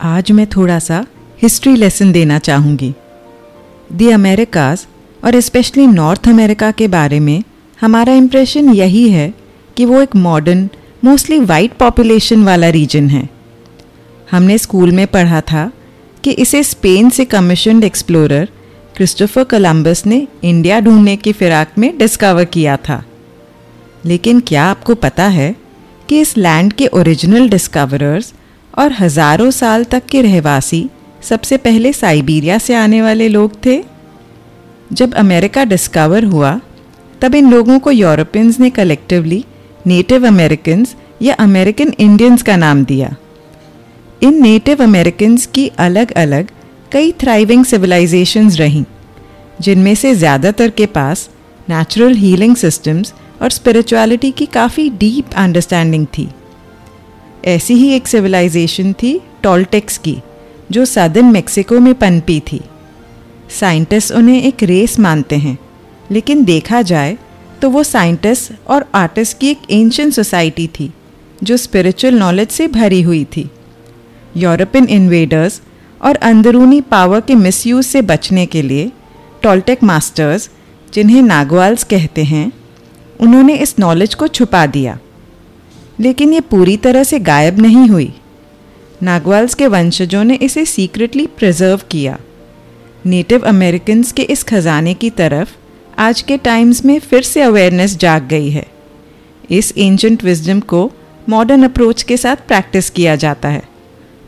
आज मैं थोड़ा सा हिस्ट्री लेसन देना चाहूँगी। दी अमेरिकाज और स्पेशली नॉर्थ अमेरिका के बारे में, हमारा इम्प्रेशन यही है कि वो एक मॉडर्न मोस्टली वाइट पॉपुलेशन वाला रीजन है। हमने स्कूल में पढ़ा था कि इसे स्पेन से कमीशनड एक्सप्लोरर क्रिस्टोफर कोलंबस ने इंडिया ढूँढने की फिराक में डिस्कवर किया था। लेकिन क्या आपको पता है कि इस लैंड के ओरिजिनल डिस्कवरर्स और हज़ारों साल तक के रहवासी सबसे पहले साइबीरिया से आने वाले लोग थे। जब अमेरिका डिस्कवर हुआ, तब इन लोगों को यूरोपियंस ने कलेक्टिवली नेटिव अमेरिकन्स या अमेरिकन इंडियंस का नाम दिया। इन नेटिव अमेरिकन्स की अलग अलग कई थ्राइविंग सिविलाइजेशंस रहीं, जिनमें से ज़्यादातर के पास नेचुरल हीलिंग सिस्टम्स और स्पिरिचुअलिटी की काफ़ी डीप अंडरस्टैंडिंग थी। ऐसी ही एक सिविलाइजेशन थी टॉलटेक्स की, जो सदर्न मेक्सिको में पनपी थी। साइंटिस्ट उन्हें एक रेस मानते हैं, लेकिन देखा जाए तो वो साइंटिस्ट और आर्टिस्ट की एक एंशियन सोसाइटी थी, जो स्पिरिचुअल नॉलेज से भरी हुई थी। यूरोपियन इन्वेडर्स और अंदरूनी पावर के मिसयूज से बचने के लिए टॉलटेक मास्टर्स जिन्हें नागवाल्स कहते हैं, उन्होंने इस नॉलेज को छुपा दिया। लेकिन ये पूरी तरह से गायब नहीं हुई। नागवाल्स के वंशजों ने इसे सीक्रेटली प्रिजर्व किया। नेटिव अमेरिकन्स के इस खजाने की तरफ़ आज के टाइम्स में फिर से अवेयरनेस जाग गई है। इस एंशंट विजडम को मॉडर्न अप्रोच के साथ प्रैक्टिस किया जाता है।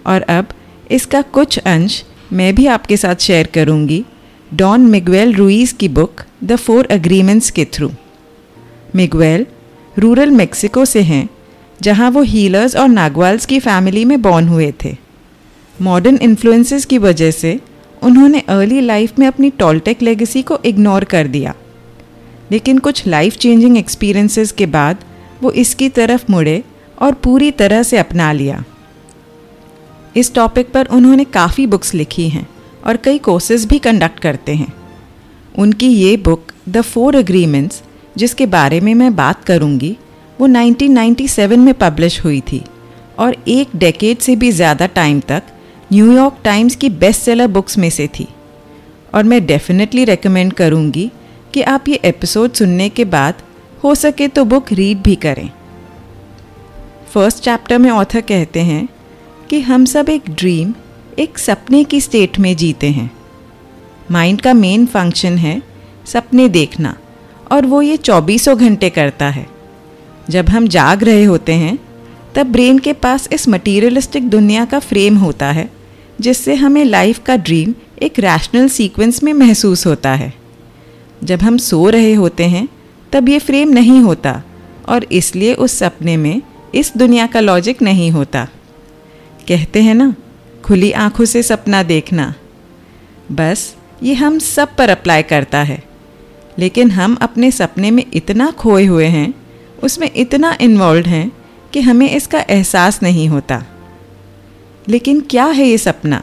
और अब इसका कुछ अंश मैं भी आपके साथ शेयर करूँगी। डॉन मिगवेल रुइस की बुक द फोर अग्रीमेंट्स के थ्रू मिगवेल रूरल मेक्सिको से हैं। जहाँ वो हीलर्स और नागवाल्स की फैमिली में बॉर्न हुए थे। मॉडर्न इन्फ्लुएंसेस की वजह से उन्होंने अर्ली लाइफ में अपनी टॉलटेक लेगेसी को इग्नोर कर दिया। लेकिन कुछ लाइफ चेंजिंग एक्सपीरियंसेस के बाद वो इसकी तरफ़ मुड़े और पूरी तरह से अपना लिया। इस टॉपिक पर उन्होंने काफ़ी बुक्स लिखी हैं और कई कोर्सेज भी कंडक्ट करते हैं। उनकी ये बुक द फोर अग्रीमेंट्स जिसके बारे में मैं बात करूँगी वो 1997 में पब्लिश हुई थी। और एक डेकेड से भी ज़्यादा टाइम तक न्यूयॉर्क टाइम्स की बेस्ट सेलर बुक्स में से थी। और मैं डेफिनेटली रेकमेंड करूँगी कि आप ये एपिसोड सुनने के बाद हो सके तो बुक रीड भी करें। फ़र्स्ट चैप्टर में ऑथर कहते हैं कि हम सब एक ड्रीम एक सपने की स्टेट में जीते हैं। माइंड का मेन फ़ंक्शन है सपने देखना। और वो ये चौबीसों घंटे करता है। जब हम जाग रहे होते हैं, तब ब्रेन के पास इस मटीरियलिस्टिक दुनिया का फ्रेम होता है, जिससे हमें लाइफ का ड्रीम एक रैशनल सीक्वेंस में महसूस होता है। जब हम सो रहे होते हैं, तब ये फ्रेम नहीं होता और इसलिए उस सपने में इस दुनिया का लॉजिक नहीं होता। कहते हैं ना, खुली आँखों से सपना देखना। बस, ये हम सब पर अप्लाई करता है। लेकिन हम अपने सपने में इतना खोए हुए हैं उसमें इतना इन्वॉल्व हैं कि हमें इसका एहसास नहीं होता। लेकिन क्या है ये सपना,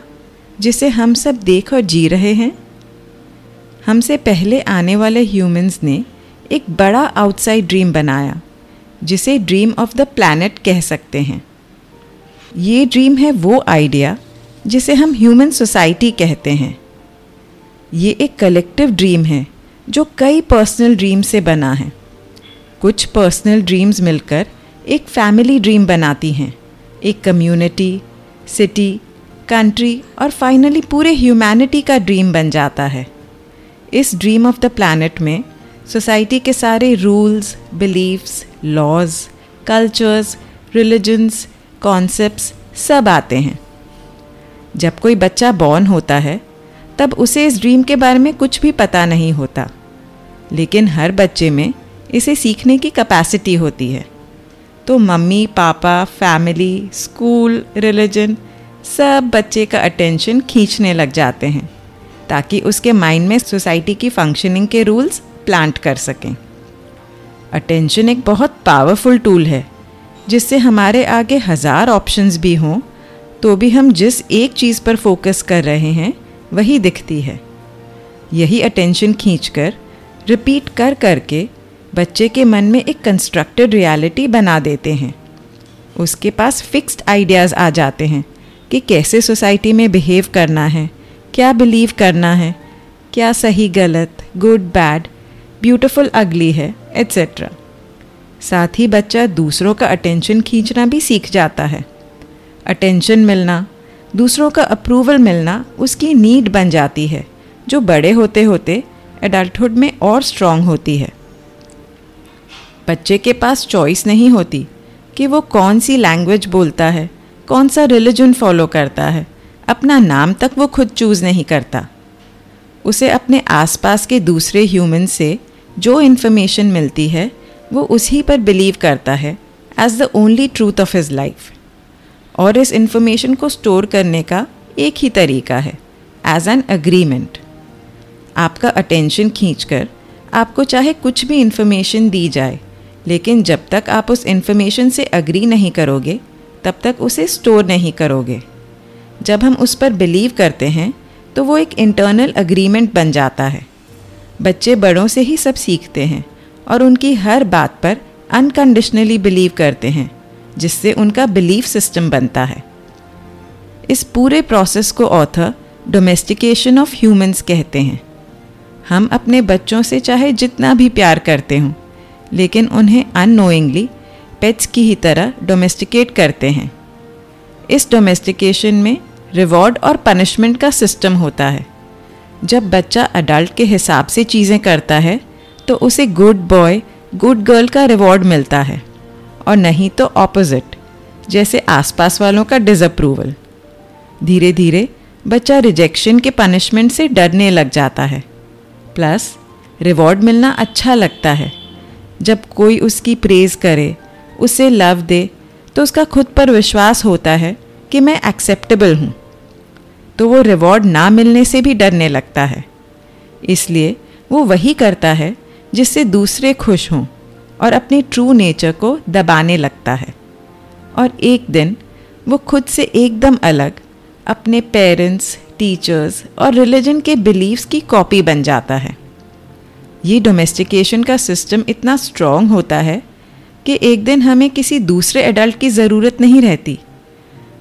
जिसे हम सब देख और जी रहे हैं? हमसे पहले आने वाले ह्यूमंस ने एक बड़ा आउटसाइड ड्रीम बनाया, जिसे ड्रीम ऑफ़ द प्लैनेट कह सकते हैं। ये ड्रीम है वो आइडिया जिसे हम ह्यूमन सोसाइटी कहते हैं। ये एक कलेक्टिव ड्रीम है, जो कई पर्सनल ड्रीम से बना है। कुछ पर्सनल ड्रीम्स मिलकर एक फैमिली ड्रीम बनाती हैं। एक कम्युनिटी सिटी कंट्री और फाइनली पूरे ह्यूमैनिटी का ड्रीम बन जाता है। इस ड्रीम ऑफ़ द प्लानट में सोसाइटी के सारे rules beliefs laws cultures religions concepts सब आते हैं। जब कोई बच्चा बॉर्न होता है, तब उसे इस ड्रीम के बारे में कुछ भी पता नहीं होता। लेकिन हर बच्चे में इसे सीखने की कैपेसिटी होती है। तो मम्मी, पापा फैमिली स्कूल रिलीजन सब बच्चे का अटेंशन खींचने लग जाते हैं, ताकि उसके माइंड में सोसाइटी की फंक्शनिंग के रूल्स प्लांट कर सकें। अटेंशन एक बहुत पावरफुल टूल है, जिससे हमारे आगे हज़ार ऑप्शंस भी हों तो भी हम जिस एक चीज़ पर फोकस कर रहे हैं, वही दिखती है। यही अटेंशन खींचकर रिपीट कर करके बच्चे के मन में एक कंस्ट्रक्टेड रियलिटी बना देते हैं। उसके पास फिक्स्ड आइडियाज़ आ जाते हैं कि कैसे सोसाइटी में बिहेव करना है, क्या बिलीव करना है, क्या सही गलत गुड बैड ब्यूटिफुल अगली है एट्सेट्रा साथ ही बच्चा दूसरों का अटेंशन खींचना भी सीख जाता है। अटेंशन मिलना, दूसरों का अप्रूवल मिलना उसकी नीड बन जाती है, जो बड़े होते होते एडल्टहुड में और स्ट्रांग होती है। बच्चे के पास चॉइस नहीं होती कि वो कौन सी लैंग्वेज बोलता है, कौन सा रिलीजन फॉलो करता है, अपना नाम तक वो खुद चूज़ नहीं करता। उसे अपने आसपास के दूसरे ह्यूमन से जो इन्फॉर्मेशन मिलती है, वो उसी पर बिलीव करता है as the only truth of his life और इस इन्फॉर्मेशन को स्टोर करने का एक ही तरीका है एज एन अग्रीमेंट आपका अटेंशन खींचकर आपको चाहे कुछ भी इन्फॉर्मेशन दी जाए लेकिन जब तक आप उस इन्फॉर्मेशन से अग्री नहीं करोगे, तब तक उसे स्टोर नहीं करोगे। जब हम उस पर बिलीव करते हैं तो वो एक इंटरनल अग्रीमेंट बन जाता है। बच्चे बड़ों से ही सब सीखते हैं और उनकी हर बात पर अनकंडीशनली बिलीव करते हैं, जिससे उनका बिलीफ सिस्टम बनता है। इस पूरे प्रोसेस को ऑथर डोमेस्टिकेशन ऑफ़ ह्यूमंस कहते हैं। हम अपने बच्चों से चाहे जितना भी प्यार करते हों लेकिन उन्हें अनोइंगली पेट्स की ही तरह डोमेस्टिकेट करते हैं। इस डोमेस्टिकेशन में रिवॉर्ड और पनिशमेंट का सिस्टम होता है। जब बच्चा अडल्ट के हिसाब से चीज़ें करता है तो उसे गुड बॉय गुड गर्ल का रिवॉर्ड मिलता है, और नहीं तो ऑपोजिट जैसे आसपास वालों का डिसअप्रूवल धीरे धीरे बच्चा रिजेक्शन के पनिशमेंट से डरने लग जाता है। प्लस रिवॉर्ड मिलना अच्छा लगता है। जब कोई उसकी प्रेज़ करे, उसे लव दे तो उसका खुद पर विश्वास होता है कि मैं एक्सेप्टेबल हूँ। तो वो रिवॉर्ड ना मिलने से भी डरने लगता है। इसलिए वो वही करता है जिससे दूसरे खुश हों और अपने ट्रू नेचर को दबाने लगता है। और एक दिन वो खुद से एकदम अलग अपने पेरेंट्स टीचर्स और रिलीजन के बिलीव्स की कॉपी बन जाता है। ये डोमेस्टिकेशन का सिस्टम इतना स्ट्रॉन्ग होता है कि एक दिन हमें किसी दूसरे एडल्ट की ज़रूरत नहीं रहती।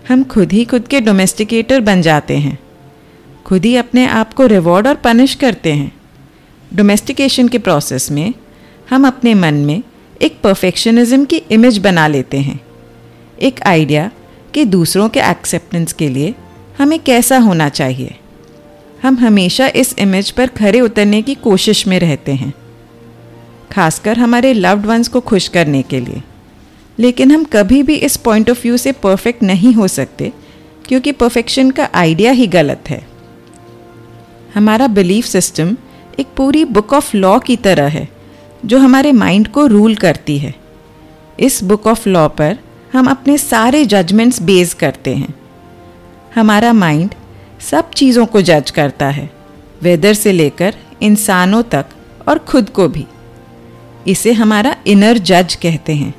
हम खुद ही खुद के डोमेस्टिकेटर बन जाते हैं। खुद ही अपने आप को रिवॉर्ड और पनिश करते हैं। डोमेस्टिकेशन के प्रोसेस में हम अपने मन में एक परफेक्शनिज्म की इमेज बना लेते हैं। एक आइडिया कि दूसरों के एक्सेप्टेंस के लिए हमें कैसा होना चाहिए। हम हमेशा इस इमेज पर खरे उतरने की कोशिश में रहते हैं, खासकर हमारे लव्ड वंस को खुश करने के लिए। लेकिन हम कभी भी इस पॉइंट ऑफ़ व्यू से परफेक्ट नहीं हो सकते, क्योंकि परफेक्शन का आइडिया ही गलत है। हमारा बिलीफ सिस्टम एक पूरी बुक ऑफ़ लॉ की तरह है, जो हमारे माइंड को रूल करती है। इस बुक ऑफ़ लॉ पर हम अपने सारे जजमेंट्स बेस करते हैं। हमारा माइंड सब चीज़ों को जज करता है, वेदर से लेकर इंसानों तक और खुद को भी। इसे हमारा इनर जज कहते हैं।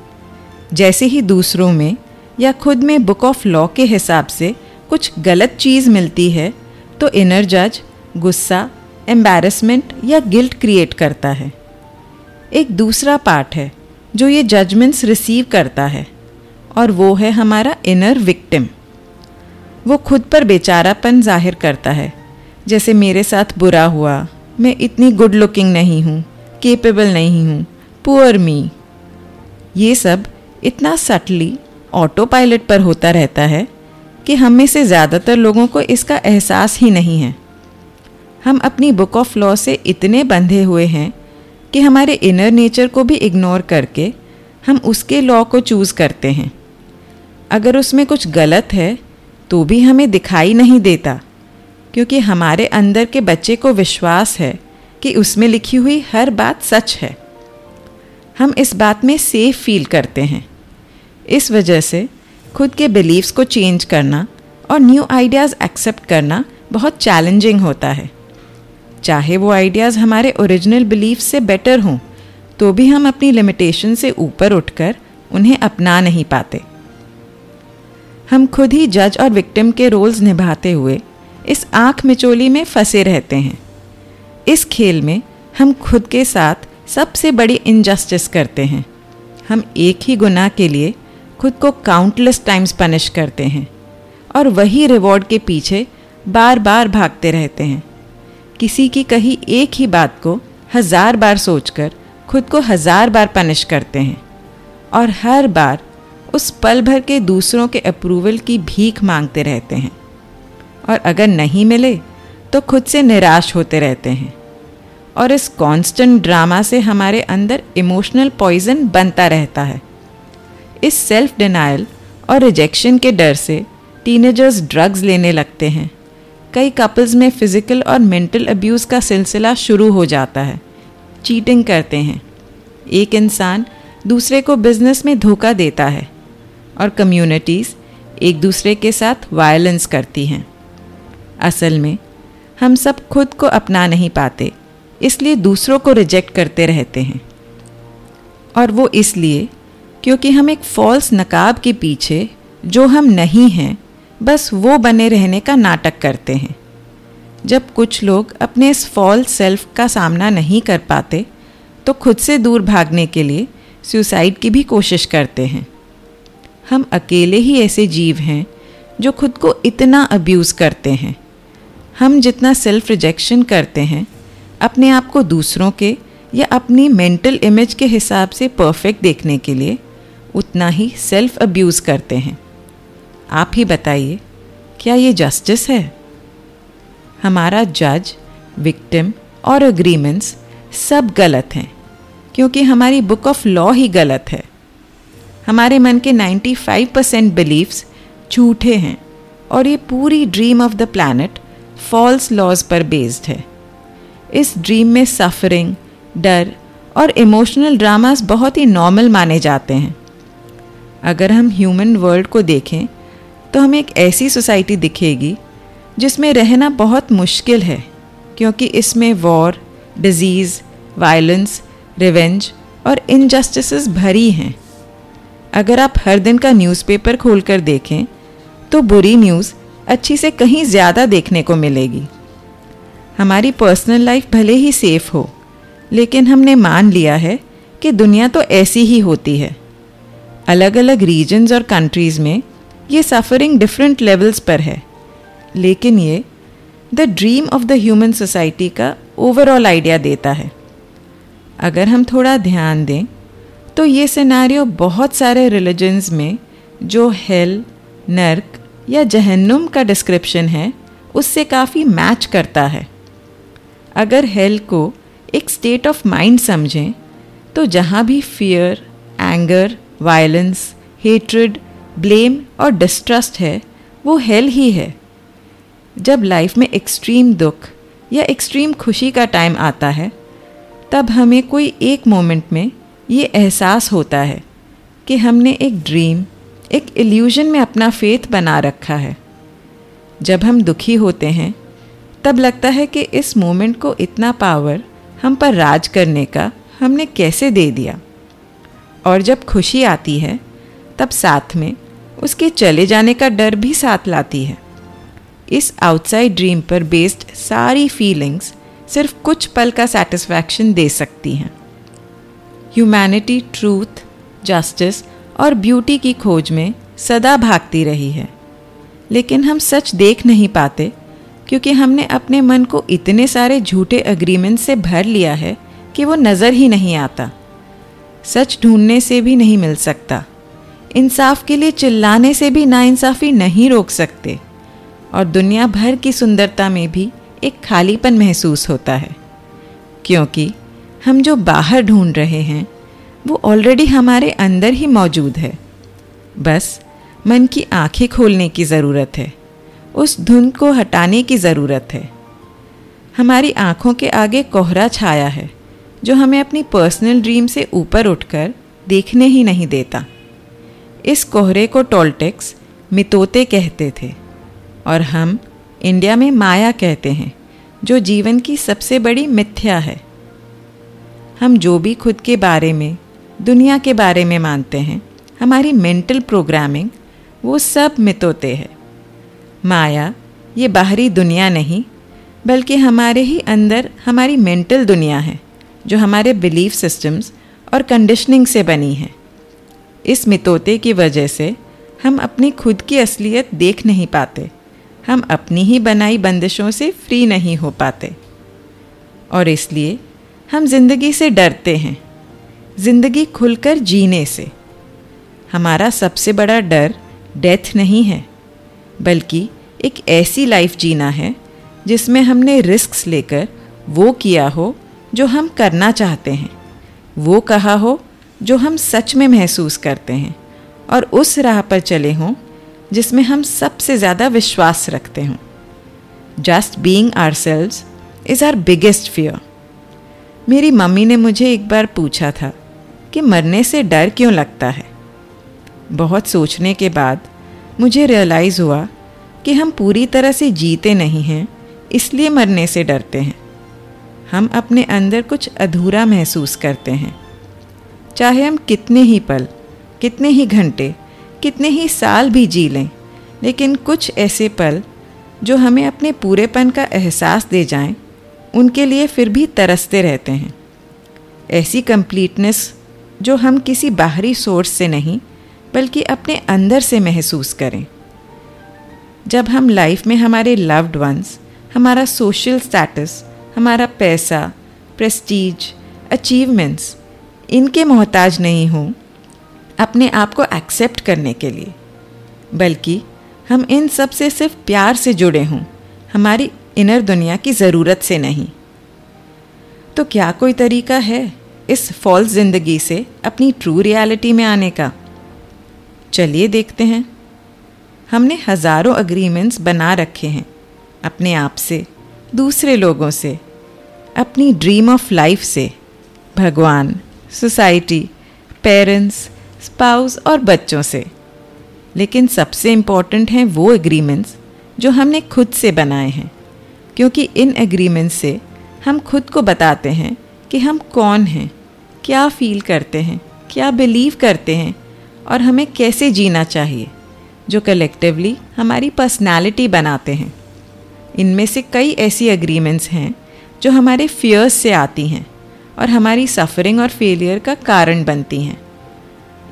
जैसे ही दूसरों में या खुद में बुक ऑफ़ लॉ के हिसाब से कुछ गलत चीज़ मिलती है तो इनर जज गुस्सा एम्बेरसमेंट या गिल्ट क्रिएट करता है। एक दूसरा पार्ट है, जो ये जजमेंट्स रिसीव करता है, और वो है हमारा इनर विक्टिम वो खुद पर बेचारापन ज़ाहिर करता है। जैसे मेरे साथ बुरा हुआ, मैं इतनी गुड लुकिंग नहीं हूँ केपेबल नहीं हूँ पुअर मी ये सब इतना सटली ऑटो पायलट पर होता रहता है कि हम में से ज़्यादातर लोगों को इसका एहसास ही नहीं है। हम अपनी बुक ऑफ़ लॉ से इतने बंधे हुए हैं कि हमारे इनर नेचर को भी इग्नोर करके हम उसके लॉ को चूज़ करते हैं। अगर उसमें कुछ गलत है तो भी हमें दिखाई नहीं देता, क्योंकि हमारे अंदर के बच्चे को विश्वास है कि उसमें लिखी हुई हर बात सच है। हम इस बात में सेफ़ फील करते हैं। इस वजह से खुद के बिलीव्स को चेंज करना और न्यू आइडियाज़ एक्सेप्ट करना बहुत चैलेंजिंग होता है। चाहे वो आइडियाज़ हमारे ओरिजिनल बिलीफ से बेटर हों तो भी हम अपनी लिमिटेशन से ऊपर उठकर उन्हें अपना नहीं पाते। हम खुद ही जज और विक्टिम के रोल्स निभाते हुए इस आँख मिचोली में फंसे रहते हैं। इस खेल में हम खुद के साथ सबसे बड़ी इनजस्टिस करते हैं। हम एक ही गुनाह के लिए खुद को काउंटलेस टाइम्स पनिश करते हैं और वही रिवॉर्ड के पीछे बार बार भागते रहते हैं। किसी की कही एक ही बात को हज़ार बार सोचकर खुद को हज़ार बार पनिश करते हैं और हर बार उस पल भर के दूसरों के अप्रूवल की भीख मांगते रहते हैं। और अगर नहीं मिले तो खुद से निराश होते रहते हैं। और इस कांस्टेंट ड्रामा से हमारे अंदर इमोशनल पॉइजन बनता रहता है। इस सेल्फ डिनाइल और रिजेक्शन के डर से टीनेजर्स ड्रग्स लेने लगते हैं। कई कपल्स में फ़िज़िकल और मेंटल अब्यूज़ का सिलसिला शुरू हो जाता है। चीटिंग करते हैं। एक इंसान दूसरे को बिज़नेस में धोखा देता है। और कम्युनिटीज़ एक दूसरे के साथ वायलेंस करती हैं। असल में, हम सब खुद को अपना नहीं पाते, इसलिए दूसरों को रिजेक्ट करते रहते हैं। और वो इसलिए क्योंकि हम एक फॉल्स नकाब के पीछे जो हम नहीं हैं, बस वो बने रहने का नाटक करते हैं। जब कुछ लोग अपने इस फॉल्स सेल्फ का सामना नहीं कर पाते तो खुद से दूर भागने के लिए सुसाइड की भी कोशिश करते हैं। हम अकेले ही ऐसे जीव हैं, जो खुद को इतना अब्यूज़ करते हैं। हम जितना सेल्फ रिजेक्शन करते हैं, अपने आप को दूसरों के या अपनी मेंटल इमेज के हिसाब से परफेक्ट देखने के लिए, उतना ही सेल्फ अब्यूज़ करते हैं। आप ही बताइए, क्या ये जस्टिस है? हमारा जज विक्टिम और अग्रीमेंट्स सब गलत हैं, क्योंकि हमारी बुक ऑफ़ लॉ ही गलत है। हमारे मन के 95 परसेंट बिलीव्स झूठे हैं और ये पूरी dream of the planet false laws पर बेस्ड है। इस ड्रीम में सफरिंग डर और इमोशनल ड्रामास बहुत ही नॉर्मल माने जाते हैं। अगर हम ह्यूमन वर्ल्ड को देखें तो हमें एक ऐसी सोसाइटी दिखेगी जिसमें रहना बहुत मुश्किल है, क्योंकि इसमें वॉर डिज़ीज़ वायलेंस रिवेंज और इनजस्टिस भरी हैं। अगर आप हर दिन का न्यूज़पेपर खोलकर देखें तो बुरी न्यूज़ अच्छी से कहीं ज़्यादा देखने को मिलेगी। हमारी पर्सनल लाइफ भले ही सेफ़ हो, लेकिन हमने मान लिया है कि दुनिया तो ऐसी ही होती है। अलग अलग रीजन्स और कंट्रीज़ में ये सफ़रिंग डिफरेंट लेवल्स पर है। लेकिन ये the dream of the human society का ओवरऑल आइडिया देता है। अगर हम थोड़ा ध्यान दें तो ये सिनारियो बहुत सारे रिलीजन्स में जो हेल नर्क या जहन्नुम का डिस्क्रिप्शन है, उससे काफ़ी मैच करता है। अगर हेल को एक स्टेट ऑफ़ माइंड समझें तो जहाँ भी fear anger violence hatred blame और डिस्ट्रस्ट है, वो हेल ही है। जब लाइफ में एक्सट्रीम दुख या एक्सट्रीम खुशी का टाइम आता है, तब हमें कोई एक मोमेंट में ये एहसास होता है कि हमने एक ड्रीम एक इल्यूजन में अपना फेथ बना रखा है। जब हम दुखी होते हैं, तब लगता है कि इस मोमेंट को इतना पावर हम पर राज करने का हमने कैसे दे दिया। और जब खुशी आती है, तब साथ में उसके चले जाने का डर भी साथ लाती है। इस आउटसाइड ड्रीम पर बेस्ड सारी फीलिंग्स सिर्फ़ कुछ पल का सेटिस्फैक्शन दे सकती हैं। ह्यूमैनिटी ट्रूथ जस्टिस और ब्यूटी की खोज में सदा भागती रही है। लेकिन हम सच देख नहीं पाते, क्योंकि हमने अपने मन को इतने सारे झूठे अग्रीमेंट से भर लिया है कि वो नज़र ही नहीं आता। सच ढूँढने से भी नहीं मिल सकता। इंसाफ के लिए चिल्लाने से भी नाइंसाफ़ी नहीं रोक सकते। और दुनिया भर की सुंदरता में भी एक खालीपन महसूस होता है। क्योंकि हम जो बाहर ढूंढ रहे हैं, वो ऑलरेडी हमारे अंदर ही मौजूद है। बस, मन की आँखें खोलने की ज़रूरत है, उस धुंध को हटाने की ज़रूरत है। हमारी आँखों के आगे कोहरा छाया है, जो हमें अपनी पर्सनल ड्रीम से ऊपर उठकर देखने ही नहीं देता। इस कोहरे को टोल्टेक्स मितोते कहते थे, और हम इंडिया में माया कहते हैं, जो जीवन की सबसे बड़ी मिथ्या है। हम जो भी खुद के बारे में, दुनिया के बारे में मानते हैं, हमारी मेंटल प्रोग्रामिंग वो सब मितोते हैं। माया, ये बाहरी दुनिया नहीं, बल्कि हमारे ही अंदर हमारी मेंटल दुनिया है, जो हमारे बिलीफ सिस्टम्स और कंडीशनिंग से बनी है। इस मितोते की वजह से हम अपनी खुद की असलियत देख नहीं पाते, हम अपनी ही बनाई बंदिशों से फ्री नहीं हो पाते। और इसलिए हम ज़िंदगी से डरते हैं। ज़िंदगी खुलकर जीने से। हमारा सबसे बड़ा डर डेथ नहीं है, बल्कि एक ऐसी लाइफ जीना है, जिसमें हमने रिस्क लेकर वो किया हो जो हम करना चाहते हैं, वो कहा हो जो हम सच में महसूस करते हैं, और उस राह पर चले हों जिसमें हम सबसे ज़्यादा विश्वास रखते हों। Just being our selves is our biggest fear मेरी मम्मी ने मुझे एक बार पूछा था कि मरने से डर क्यों लगता है। बहुत सोचने के बाद मुझे रियलाइज़ हुआ कि हम पूरी तरह से जीते नहीं हैं इसलिए मरने से डरते हैं। हम अपने अंदर कुछ अधूरा महसूस करते हैं। चाहे हम कितने ही पल कितने ही घंटे कितने ही साल भी जी लें लेकिन कुछ ऐसे पल जो हमें अपने पूरेपन का एहसास दे जाएँ, उनके लिए फिर भी तरसते रहते हैं। ऐसी कंप्लीटनेस जो हम किसी बाहरी सोर्स से नहीं, बल्कि अपने अंदर से महसूस करें। जब हम लाइफ में हमारे लव्ड वंस हमारा सोशल स्टेटस हमारा पैसा प्रेस्टीज अचीवमेंट्स इनके मोहताज नहीं हों, अपने आप को एक्सेप्ट करने के लिए। बल्कि हम इन सबसे सिर्फ़ प्यार से जुड़े हों, हमारी इनर दुनिया की ज़रूरत से नहीं। तो क्या कोई तरीका है इस फॉल्स ज़िंदगी से अपनी ट्रू रियलिटी में आने का? चलिए देखते हैं। हमने हज़ारों अग्रीमेंट्स बना रखे हैं अपने आप से, दूसरे लोगों से, अपनी ड्रीम ऑफ़ लाइफ से। भगवान सोसाइटी पेरेंट्स स्पाउस और बच्चों से। लेकिन सबसे इंपॉर्टेंट हैं वो एग्रीमेंट्स जो हमने खुद से बनाए हैं। क्योंकि इन एग्रीमेंट्स से हम खुद को बताते हैं कि हम कौन हैं, क्या फील करते हैं, क्या बिलीव करते हैं और हमें कैसे जीना चाहिए, जो कलेक्टिवली हमारी पर्सनालिटी बनाते हैं। इनमें से कई ऐसी एग्रीमेंट्स हैं जो हमारे फियर्स से आती हैं और हमारी सफरिंग और फेलियर का कारण बनती हैं।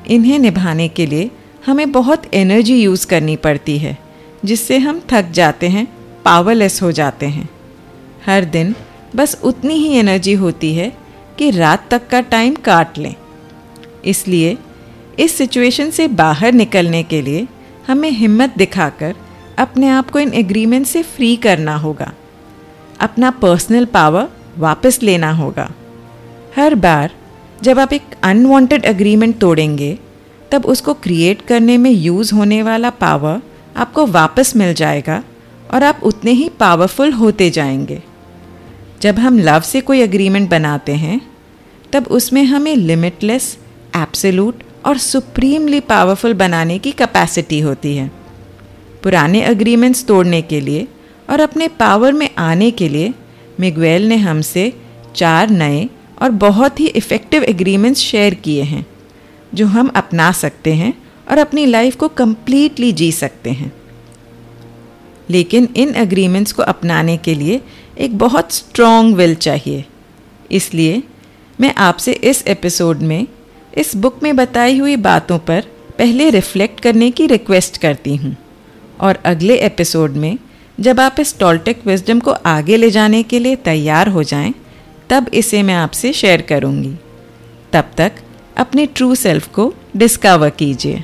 इन्हें निभाने के लिए हमें बहुत एनर्जी यूज़ करनी पड़ती है, जिससे हम थक जाते हैं पावरलेस हो जाते हैं। हर दिन बस उतनी ही एनर्जी होती है कि रात तक का टाइम काट लें। इसलिए इस सिचुएशन से बाहर निकलने के लिए हमें हिम्मत दिखाकर अपने आप को इन एग्रीमेंट से फ्री करना होगा। अपना पर्सनल पावर वापस लेना होगा। हर बार जब आप एक अनवांटेड एग्रीमेंट तोड़ेंगे, तब उसको क्रिएट करने में यूज़ होने वाला पावर आपको वापस मिल जाएगा। और आप उतने ही पावरफुल होते जाएँगे। जब हम लव से कोई अग्रीमेंट बनाते हैं, तब उसमें हमें लिमिटलेस एब्सोलूट और सुप्रीमली पावरफुल बनाने की कैपेसिटी होती है। पुराने अग्रीमेंट्स तोड़ने के लिए और अपने पावर में आने के लिए मिगवेल ने हमसे चार नए और बहुत ही इफ़ेक्टिव एग्रीमेंट्स शेयर किए हैं, जो हम अपना सकते हैं और अपनी लाइफ को कम्प्लीटली जी सकते हैं। लेकिन इन एग्रीमेंट्स को अपनाने के लिए एक बहुत स्ट्रॉन्ग विल चाहिए। इसलिए मैं आपसे इस एपिसोड में इस बुक में बताई हुई बातों पर पहले रिफ्लेक्ट करने की रिक्वेस्ट करती हूँ। और अगले एपिसोड में जब आप इस टॉलटेक विजडम को आगे ले जाने के लिए तैयार हो जाएँ, तब इसे मैं आपसे शेयर करूँगी। तब तक अपने ट्रू सेल्फ को डिस्कवर कीजिए।